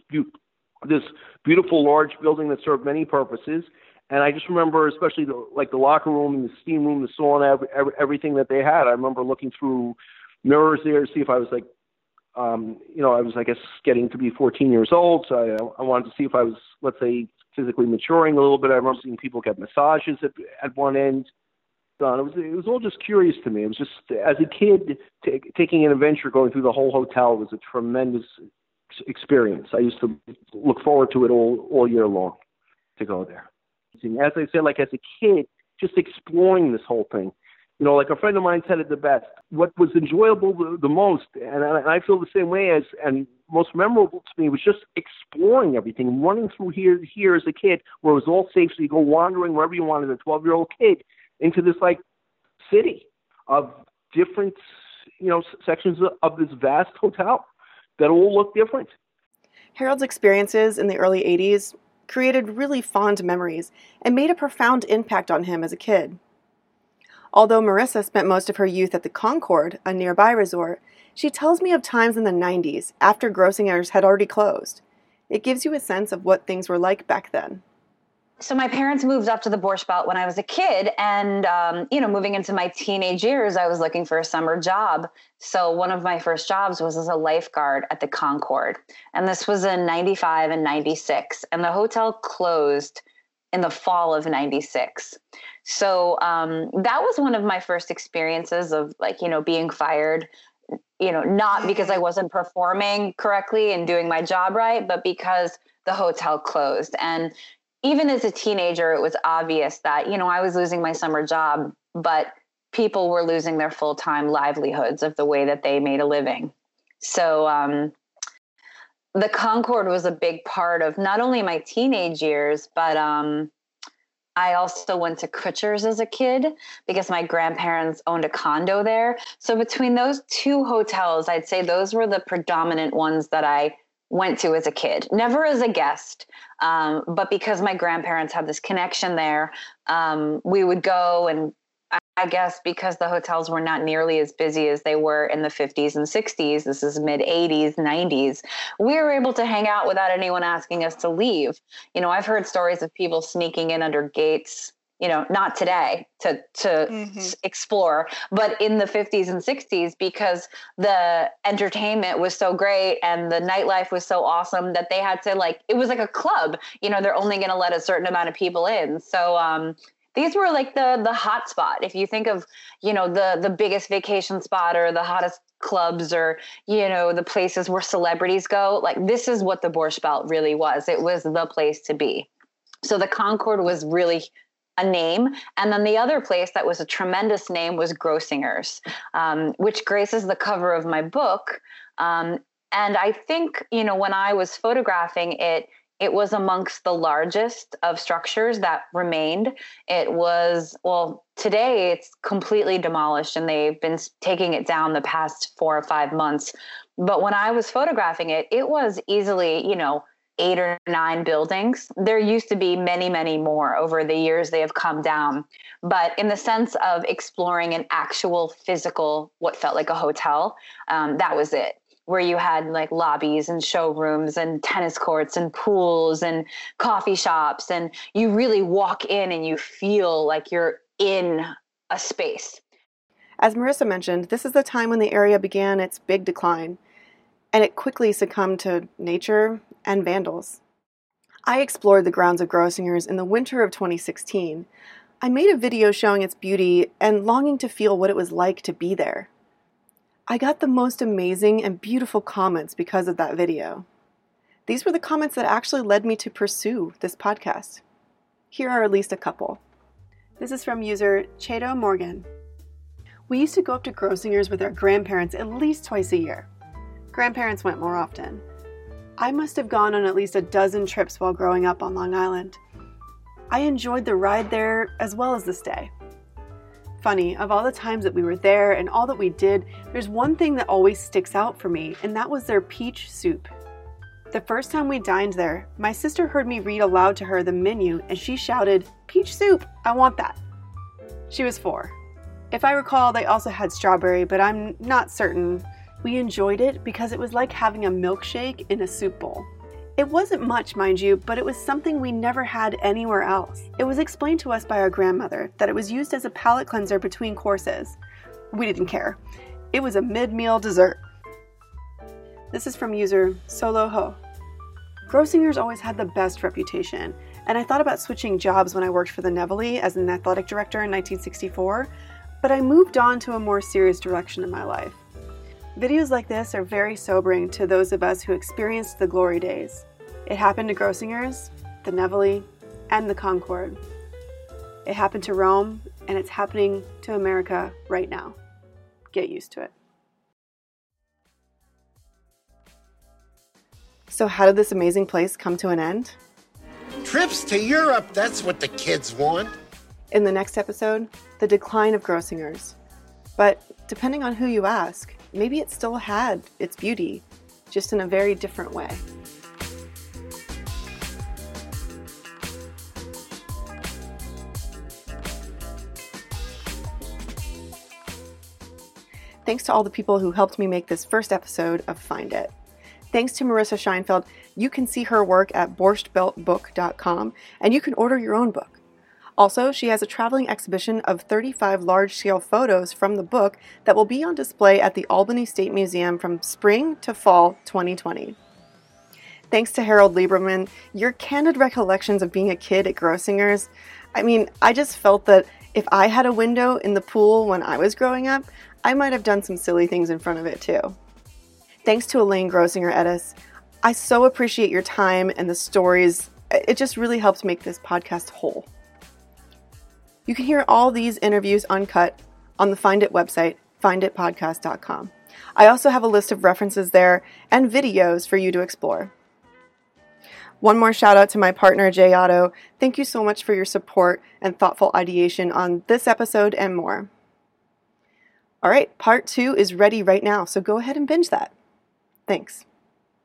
this beautiful large building that served many purposes. And I just remember, especially the, like the locker room and the steam room, the sauna, every, every, everything that they had. I remember looking through mirrors there to see if I was like, um, you know, I was I guess getting to be 14 years old, so I, I wanted to see if I was, let's say, physically maturing a little bit. I remember seeing people get massages at at one end. Done. It was it was all just curious to me. It was just as a kid t- taking an adventure, going through the whole hotel was a tremendous experience. I used to look forward to it all all year long to go there. And As I said, like as a kid, just exploring this whole thing. You know, like a friend of mine said it the best. What was enjoyable the, the most, and I, and I feel the same way as, and most memorable to me was just exploring everything, running through here here as a kid, where it was all safe, so you go wandering wherever you wanted, a 12 year old kid, into this like city of different, you know, sections of this vast hotel that all look different. Harold's experiences in the early 80s created really fond memories and made a profound impact on him as a kid. Although Marissa spent most of her youth at the Concord, a nearby resort, she tells me of times in the 90s after Grossinger's had already closed. It gives you a sense of what things were like back then. So my parents moved up to the Borscht Belt when I was a kid, and um, you know, moving into my teenage years, I was looking for a summer job. So one of my first jobs was as a lifeguard at the Concord, and this was in '95 and '96, and the hotel closed in the fall of '96. So um, that was one of my first experiences of like you know being fired you know, not because I wasn't performing correctly and doing my job right, but because the hotel closed. And even as a teenager, it was obvious that, you know, I was losing my summer job, but people were losing their full time livelihoods of the way that they made a living. So, um, the Concord was a big part of not only my teenage years, but um, I also went to Kutsher's as a kid because my grandparents owned a condo there. So between those two hotels, I'd say those were the predominant ones that I went to as a kid. Never as a guest, um, but because my grandparents had this connection there, um, we would go and I guess because the hotels were not nearly as busy as they were in the 50s and 60s, this is mid 80s, 90s, we were able to hang out without anyone asking us to leave. You know, I've heard stories of people sneaking in under gates, you know, not today to to mm-hmm. explore, but in the 50s and 60s because the entertainment was so great and the nightlife was so awesome that they had to like it was like a club. You know, they're only going to let a certain amount of people in. So um these were like the the hot spot if you think of you know the the biggest vacation spot or the hottest clubs or you know the places where celebrities go like this is what the borscht belt really was it was the place to be so the concord was really a name and then the other place that was a tremendous name was grossinger's um, which graces the cover of my book um, and i think you know when i was photographing it it was amongst the largest of structures that remained. It was, well, today it's completely demolished and they've been taking it down the past four or five months. But when I was photographing it, it was easily, you know, eight or nine buildings. There used to be many, many more over the years they have come down. But in the sense of exploring an actual physical, what felt like a hotel, um, that was it where you had like lobbies and showrooms and tennis courts and pools and coffee shops and you really walk in and you feel like you're in a space. As Marissa mentioned, this is the time when the area began its big decline and it quickly succumbed to nature and vandals. I explored the grounds of Grossinger's in the winter of 2016. I made a video showing its beauty and longing to feel what it was like to be there. I got the most amazing and beautiful comments because of that video. These were the comments that actually led me to pursue this podcast. Here are at least a couple. This is from user Chato Morgan. We used to go up to Grossinger's with our grandparents at least twice a year. Grandparents went more often. I must have gone on at least a dozen trips while growing up on Long Island. I enjoyed the ride there as well as the stay funny, of all the times that we were there and all that we did, there's one thing that always sticks out for me, and that was their peach soup. The first time we dined there, my sister heard me read aloud to her the menu and she shouted, Peach soup, I want that. She was four. If I recall, they also had strawberry, but I'm not certain. We enjoyed it because it was like having a milkshake in a soup bowl. It wasn't much, mind you, but it was something we never had anywhere else. It was explained to us by our grandmother that it was used as a palate cleanser between courses. We didn't care. It was a mid meal dessert. This is from user SoloHo. Grossinger's always had the best reputation, and I thought about switching jobs when I worked for the Nevele as an athletic director in 1964, but I moved on to a more serious direction in my life. Videos like this are very sobering to those of us who experienced the glory days. It happened to Grossinger's, the Nevele, and the Concord. It happened to Rome, and it's happening to America right now. Get used to it. So, how did this amazing place come to an end? Trips to Europe, that's what the kids want. In the next episode, the decline of Grossinger's. But depending on who you ask, maybe it still had its beauty, just in a very different way. Thanks to all the people who helped me make this first episode of Find It. Thanks to Marissa Scheinfeld, you can see her work at borschtbeltbook.com and you can order your own book. Also, she has a traveling exhibition of 35 large scale photos from the book that will be on display at the Albany State Museum from spring to fall 2020. Thanks to Harold Lieberman, your candid recollections of being a kid at Grossinger's. I mean, I just felt that if I had a window in the pool when I was growing up, I might have done some silly things in front of it too. Thanks to Elaine Grossinger Etess. I so appreciate your time and the stories. It just really helps make this podcast whole. You can hear all these interviews uncut on the Find It website, finditpodcast.com. I also have a list of references there and videos for you to explore. One more shout out to my partner, Jay Otto. Thank you so much for your support and thoughtful ideation on this episode and more. All right, part two is ready right now, so go ahead and binge that. Thanks.